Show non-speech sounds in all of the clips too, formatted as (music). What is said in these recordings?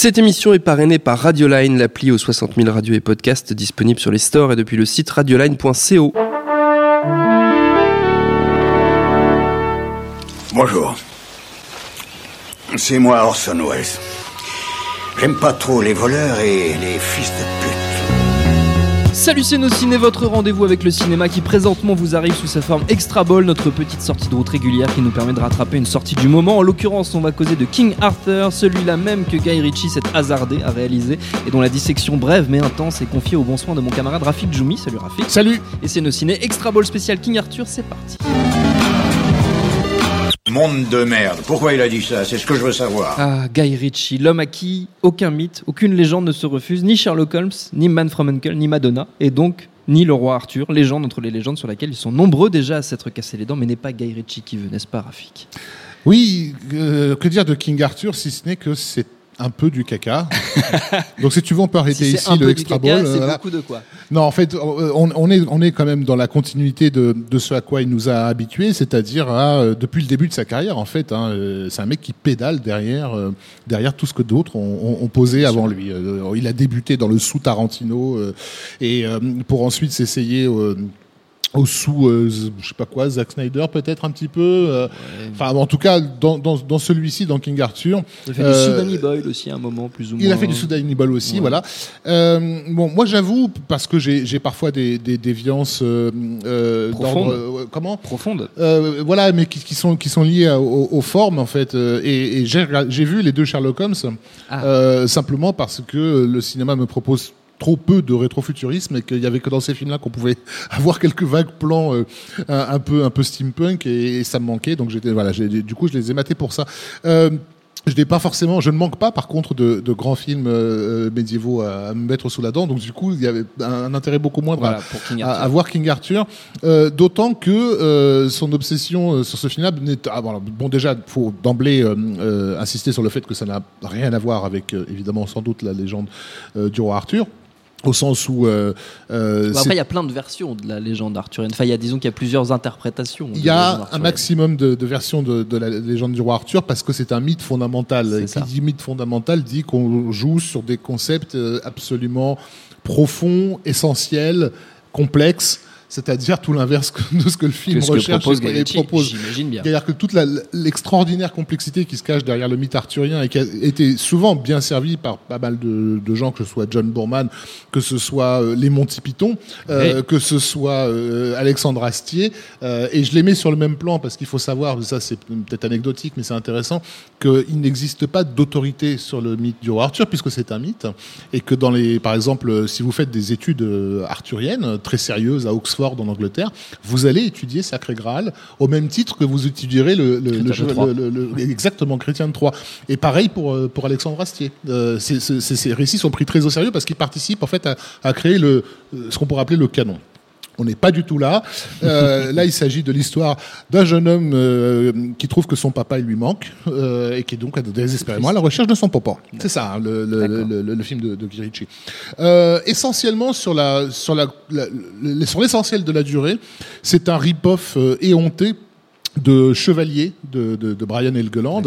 Cette émission est parrainée par Radioline, l'appli aux 60 000 radios et podcasts disponible sur les stores et depuis le site radioline.co. Bonjour. C'est moi Orson Welles. J'aime pas trop les voleurs et les fils de pute. Salut c'est nos ciné, votre rendez-vous avec le cinéma qui présentement vous arrive sous sa forme Extra Ball, notre petite sortie de route régulière qui nous permet de rattraper une sortie du moment. En l'occurrence, on va causer de King Arthur, celui-là même que Guy Ritchie s'est hasardé à réaliser et dont la dissection brève mais intense est confiée au bon soin de mon camarade Rafik Djoumi. Salut Rafik. Salut Et c'est nos ciné Extra Ball spécial King Arthur, c'est parti. Monde de merde. Pourquoi il a dit ça? C'est ce que je veux savoir. Ah, Guy Ritchie, l'homme à qui aucun mythe, aucune légende ne se refuse, ni Sherlock Holmes, ni Man from Uncle, ni Madonna, et donc ni le roi Arthur, légende entre les légendes sur laquelle ils sont nombreux déjà à s'être cassés les dents, mais n'est pas Guy Ritchie qui veut, n'est-ce pas Rafik? Oui, euh, que dire de King Arthur si ce n'est que c'est un peu du caca. (laughs) Donc si tu veux, on peut arrêter Si ici un peu le extra ball. c'est voilà. beaucoup de quoi Non, en fait, on, on est, on est quand même dans la continuité de, de ce à quoi il nous a habitués, c'est-à-dire à, euh, depuis le début de sa carrière, en fait. hein, euh, c'est un mec qui pédale derrière, euh, derrière tout ce que d'autres ont, ont- posé avant lui. Il a débuté dans le sous Tarantino euh, et euh, pour ensuite s'essayer. Euh, au sous, euh, je sais pas quoi, Zack Snyder peut-être un petit peu. euh, Enfin, en tout cas, dans, dans, dans celui-ci, dans King Arthur, Il a fait Euh, du Danny Boyle aussi à un moment, plus ou moins. il a fait du Soudan Hannibal aussi, Ouais. voilà. Euh, bon, moi j'avoue, parce que j'ai parfois des, des déviances euh, euh, Profondes. d'ordre, euh, comment Profonde. Euh, voilà, mais qui, qui sont qui sont liées à- aux, aux formes en fait. euh, et et j'ai vu les deux Sherlock Holmes Ah. euh, simplement parce que le cinéma me propose trop peu de rétrofuturisme et qu'il y avait que dans ces films-là qu'on pouvait (laughs) avoir quelques vagues plans euh, un, un peu un peu steampunk et, et ça me manquait donc j'étais voilà du coup je les ai matés pour ça. Euh, je n'ai pas forcément, je ne manque pas par contre de, de grands films euh, médiévaux à, à me mettre sous la dent, donc du coup il y avait un, un intérêt beaucoup moindre à- Voilà, voir King Arthur. Euh, D'autant que euh, son obsession sur ce film-là n'est. Ah, bon, bon, déjà, faut d'emblée insister sur le fait que ça n'a rien à voir avec, évidemment, sans doute, la légende du roi Arthur. Au sens où. euh, euh, c'est- après, il y a plein de versions de la légende arthurienne. Enfin, il y a, disons qu'il y a plusieurs interprétations. il y a un maximum de, de versions de, de la légende du roi Arthur parce que c'est un mythe fondamental. Et ça. qui dit mythe fondamental dit qu'on joue sur des concepts euh, absolument profonds, essentiels, complexes, c'est-à-dire tout l'inverse de ce que le film Que ce que recherche propose et propose. bien. C'est-à-dire que toute la- l'extraordinaire complexité qui se cache derrière le mythe arthurien et qui a été souvent bien servie par pas mal de, de gens, que ce soit John Boorman, que ce soit euh, les Monty Python, euh, que ce soit euh, Alexandre Astier, euh, et je les mets sur le même plan parce qu'il faut savoir, ça c'est peut-être anecdotique mais c'est intéressant, qu'il n'existe pas d'autorité sur le mythe du roi Arthur puisque c'est un mythe et que dans les, par exemple, si vous faites des études arthuriennes très sérieuses à Oxford en Angleterre, vous allez étudier Sacré Graal au même titre que vous étudierez le, exactement Chrétien de Troyes. Et pareil pour euh, pour Alexandre Astier. Euh, ces récits sont pris très au sérieux parce qu'ils participent en fait à, à créer le euh, ce qu'on pourrait appeler le canon. On n'est pas du tout là. Euh, là, il s'agit de l'histoire d'un jeune homme euh, qui trouve que son papa il lui manque euh, et qui est donc désespérément à la recherche de son papa. C'est ça, hein, le, le- le- le- film de, de. Euh, essentiellement sur la sur la, sur l'essentiel de la durée, c'est un rip-off euh, éhonté de Chevalier de, de, de Brian Helgeland,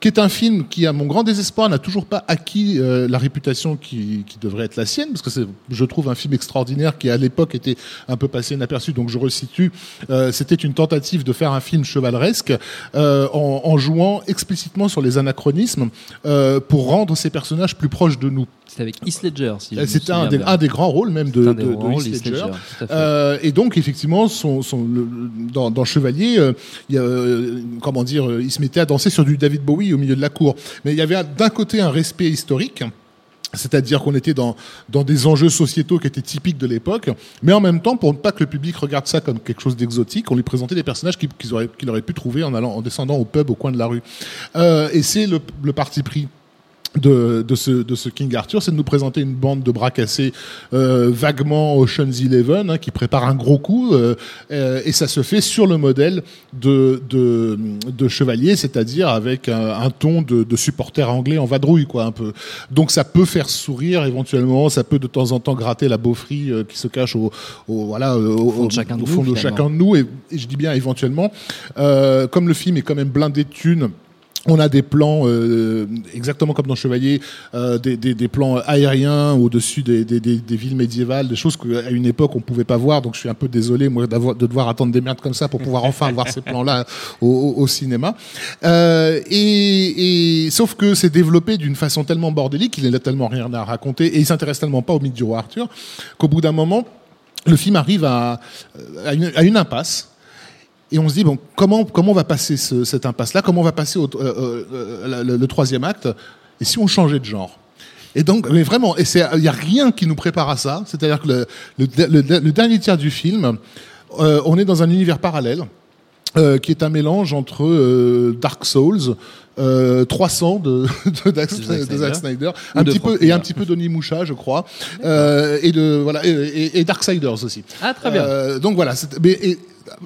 qui est un film qui, à mon grand désespoir, n'a toujours pas acquis euh, la réputation qui, qui devrait être la sienne, parce que c'est, je trouve, un film extraordinaire qui, à l'époque, était un peu passé inaperçu. Donc, je resitue. Euh, c'était une tentative de faire un film chevaleresque euh, en, en jouant explicitement sur les anachronismes pour rendre ces personnages plus proches de nous. C'est avec Heath Ledger, si me C'était un des, bien. un des grands rôles même de, de, Heath Ledger. Euh, et donc effectivement, son, son, le- dans, dans Chevalier, euh, il euh, comment dire, euh, il se mettait à danser sur du David Bowie au milieu de la cour. Mais il y avait un- d'un côté un respect historique. C'est-à-dire qu'on était dans, dans des enjeux sociétaux qui étaient typiques de l'époque, mais en même temps, pour ne pas que le public regarde ça comme quelque chose d'exotique, on lui présentait des personnages qu'il qu'il aurait pu trouver en, allant, en descendant au pub au coin de la rue. Euh, et c'est le, le parti pris de, de, ce, de ce King Arthur, c'est de nous présenter une bande de bras cassés euh, vaguement Ocean's Eleven, hein, qui prépare un gros coup, euh, euh, et ça se fait sur le modèle de, de, de Chevalier, c'est-à-dire avec un, un ton de, de supporter anglais en vadrouille, quoi, un peu. Donc ça peut faire sourire éventuellement, ça peut de temps en temps gratter la beaufrie euh, qui se cache au, au voilà, au, fond de chacun de au nous, fond de chacun de nous, et, et je dis bien éventuellement, euh, comme le film est quand même blindé de thunes, On a des plans euh, exactement comme dans Chevalier, euh, des, des, des plans aériens au-dessus des, des, villes médiévales, des choses qu'à une époque on pouvait pas voir. Donc je suis un peu désolé moi de devoir attendre des merdes comme ça pour pouvoir enfin voir ces plans-là au- au cinéma. Euh, et, et sauf que c'est développé d'une façon tellement bordélique, il n'a tellement rien à raconter et il s'intéresse tellement pas au mythe du roi Arthur qu'au bout d'un moment, le film arrive à, à, une, à une impasse. Et on se dit, bon, comment, comment on va passer ce- cette impasse-là? Comment on va passer au, euh, euh, le, le troisième acte? Et si on changeait de genre? Et donc, mais vraiment, et il n'y a rien qui nous prépare à ça. C'est-à-dire que le, le, le- le dernier tiers du film, euh, on est dans un univers parallèle euh, qui est un mélange entre euh, Dark Souls, euh, 300 de, de, Dax- De Zack de Zack Snyder. Snyder, un petit peu et un petit peu d'Oni Moucha, je crois, euh, et de voilà et, et, et Darksiders aussi. Ah, très bien. Euh, donc voilà, c'est- mais et,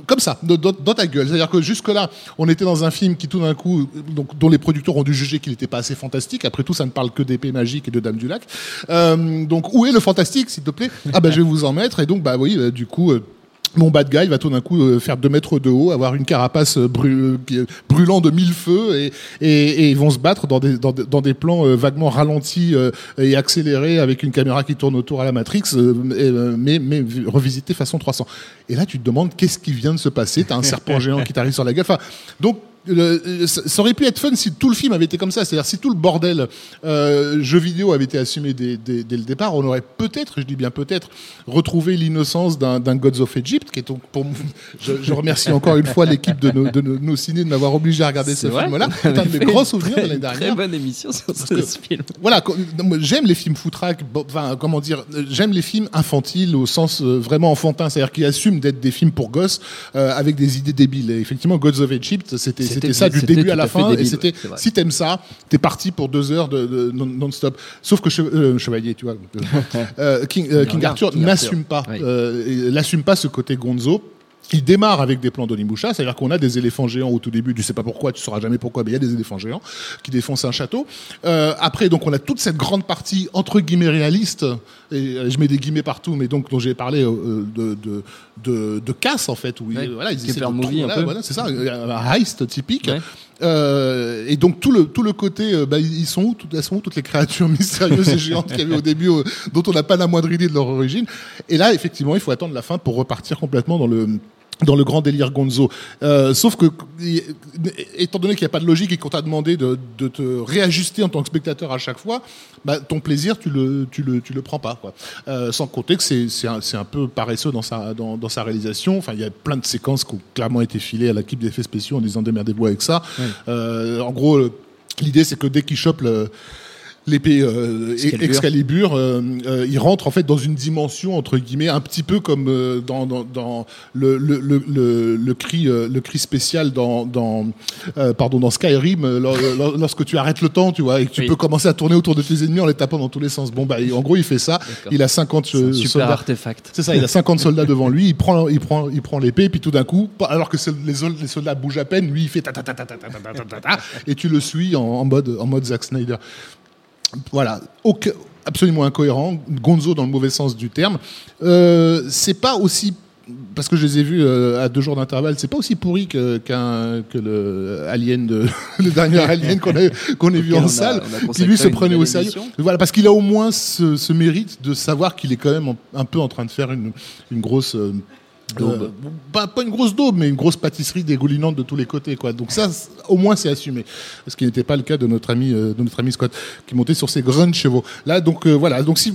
comme ça, dans, ta gueule. C'est-à-dire que jusque-là, on était dans un film qui tout d'un coup, donc, dont les producteurs ont dû juger qu'il n'était pas assez fantastique. Après tout, ça ne parle que d'épées magiques et de Dames du Lac. Euh, donc où est le fantastique, s'il te plaît? Ah ben je vais vous en mettre. Et donc bah oui, euh, du coup. Euh, mon bad guy va tout d'un coup euh, faire 2 mètres de haut, avoir une carapace euh, est brûlant de mille feux et, et, ils vont se battre dans des, dans des, plans euh, vaguement ralentis euh, et accélérés avec une caméra qui tourne autour à la Matrix, euh, euh, mais, mais revisité façon 300. Et là, tu te demandes qu'est-ce qui vient de se passer. T'as un serpent géant qui t'arrive sur la gueule. Donc, le- ça ça aurait pu être fun si tout le film avait été comme ça, c'est-à-dire si tout le bordel euh, jeu vidéo avait été assumé dès, dès- dès le départ, on aurait peut-être, je dis bien peut-être, retrouvé l'innocence d'un d'un Gods of Egypt, qui est donc pour moi- (laughs) je, je remercie encore une fois l'équipe de nos, de nos, nos ciné de m'avoir obligé à regarder ce vrai film-là. (laughs) C'est un de mes une souvenirs de l'année Très dernière bonne émission sur ce que- film. voilà, j'aime les films foutraques, enfin, comment dire, j'aime les films infantiles au sens euh, vraiment enfantin, c'est-à-dire qui assument d'être des films pour gosses euh, avec des idées débiles. Et effectivement, Gods of Egypt, c'était C'était- c'était ça du début à la fin, et c'était si t'aimes ça, t'es parti pour deux heures de, de non- non-stop. Sauf que euh, Chevalier, tu vois, (laughs) euh, King, euh, King King Arthur n'assume pas, Oui. euh, et n'assume pas ce côté Gonzo. Il démarre avec des plans d'Onimusha, c'est-à-dire qu'on a des éléphants géants au tout début, tu sais pas pourquoi, tu sauras jamais pourquoi, mais il y a des éléphants géants qui défoncent un château. Euh, après, donc, on a toute cette grande partie entre guillemets réaliste, et euh, je mets des guillemets partout, mais donc dont j'ai parlé euh, de, de, de, de casse en fait, où Ouais. voilà, ils essaient de movie, un voilà, peu. voilà, c'est ça, un heist typique. Ouais. Euh, et donc tout le tout le côté, euh, bah, ils sont où, toutes, elles sont où toutes les créatures (laughs) mystérieuses et géantes qu'il y avait au début, euh, dont on n'a pas la moindre idée de leur origine. Et là, effectivement, il faut attendre la fin pour repartir complètement dans le dans le grand délire Gonzo. Euh, sauf que, étant donné qu'il n'y a pas de logique et qu'on t'a demandé de, de te réajuster en tant que spectateur à chaque fois, bah, ton plaisir, tu le, tu le, tu le prends pas. Quoi. Euh, sans compter que c'est, c'est, un, c'est un peu paresseux dans sa, dans, dans sa réalisation. Enfin, il y a plein de séquences qui ont clairement été filées à l'équipe d'effets spéciaux en disant démerdez-vous avec ça. Euh, en gros, euh, l'idée, c'est que dès qu'il chope le l'épée euh, Excalibur. Euh, euh, il rentre en fait dans une dimension entre guillemets un petit peu comme euh, dans, dans, dans le, le, le, le, cri euh, le cri spécial dans dans euh, pardon dans Skyrim euh, lor- lor- lorsque tu arrêtes le temps tu vois et que tu Oui. peux commencer à tourner autour de tes ennemis en les tapant dans tous les sens bon bah en gros il fait ça il a 50 C'est un euh, super soldats artefact. c'est ça, il a 50 soldats devant lui, il prend, il prend, il prend l'épée, puis tout d'un coup, alors que les, les soldats bougent à peine, lui il fait ta ta ta ta ta ta ta ta ta ta, et tu le suis en, en mode, en mode Zack Snyder. Voilà, absolument incohérent, Gonzo dans le mauvais sens du terme. Euh, c'est pas aussi parce que je les ai vus euh, à deux jours d'intervalle, c'est pas aussi pourri que, qu'un, que le Alien de, (laughs) le dernier Alien qu'on a, qu'on vu en a- salle, qui lui se prenait au sérieux. Voilà, parce qu'il a au moins ce, ce mérite de savoir qu'il est quand même un peu en train de faire une, une grosse. Euh, pas, pas une grosse daube, mais une grosse pâtisserie dégoulinante de tous les côtés, quoi. Donc ça, au moins, c'est assumé. Ce qui n'était pas le cas de notre ami, euh, de notre ami Scott, qui montait sur ses grands chevaux. Là, donc euh, voilà. Donc si,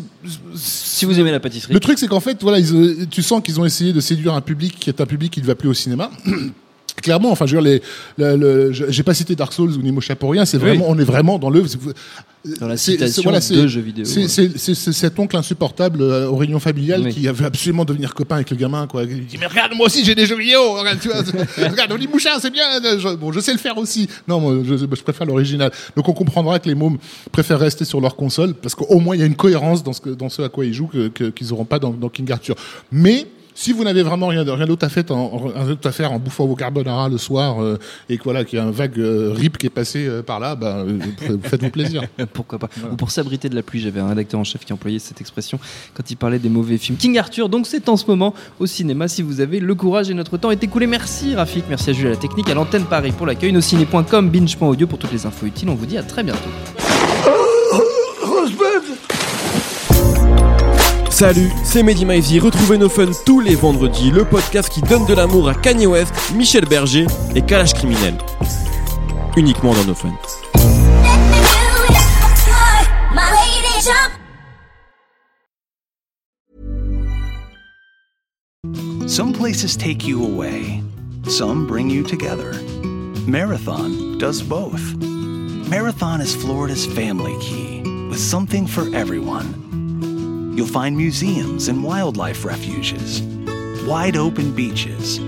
Si vous aimez la pâtisserie, le truc, c'est qu'en fait, voilà, ils, tu sens qu'ils ont essayé de séduire un public qui est un public qui ne va plus au cinéma. (clears throat) Clairement, enfin, je veux dire, les, le, j'ai pas cité Dark Souls ou Nemo pour rien. C'est Oui. vraiment, on est vraiment dans le, dans la c'est- citation voilà, de jeux vidéo. c'est, c'est, c'est- c'est cet oncle insupportable euh, aux réunions familiales Oui. qui veut absolument devenir copain avec le gamin, quoi. Il dit, mais regarde, moi aussi j'ai des jeux vidéo, regarde, tu vois, regarde, Oli Mouchard, c'est bien, euh, je, bon, je sais le faire aussi. Non, moi, je, je préfère l'original. Donc on comprendra que les mômes préfèrent rester sur leur console parce qu'au moins il y a une cohérence dans ce, que, dans ce à quoi ils jouent que, que- qu'ils n'auront pas dans, dans King Arthur. Mais, Si vous n'avez vraiment rien, d'autre à, faire en, rien d'autre à faire en bouffant vos carbonara le soir euh, et voilà qu'il y a un vague euh, rip qui est passé euh, par là, euh, faites-vous plaisir. (laughs) Pourquoi pas Ou pour s'abriter de la pluie, j'avais un rédacteur en chef qui employait cette expression quand il parlait des mauvais films. King Arthur, donc c'est en ce moment au cinéma si vous avez le courage et notre temps est écoulé. Merci Rafik, merci à Jules la technique, à l'antenne Paris pour l'accueil, nociné.com, binge.audio pour toutes les infos utiles. On vous dit à très bientôt. Salut, c'est Mehdi Maizy. Retrouvez nos fun tous les vendredis, le podcast qui donne de l'amour à Kanye West, Michel Berger et Kalash Criminel. Uniquement dans nos fun. Some places take you away, some bring you together. Marathon does both. Marathon is Florida's family key, with something for everyone. You'll find museums and wildlife refuges, wide open beaches,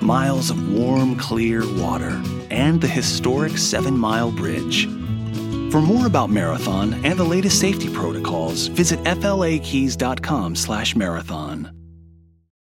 miles of warm, clear water, and the historic Seven Mile Bridge. For more about Marathon and the latest safety protocols, visit flakeys.com/marathon.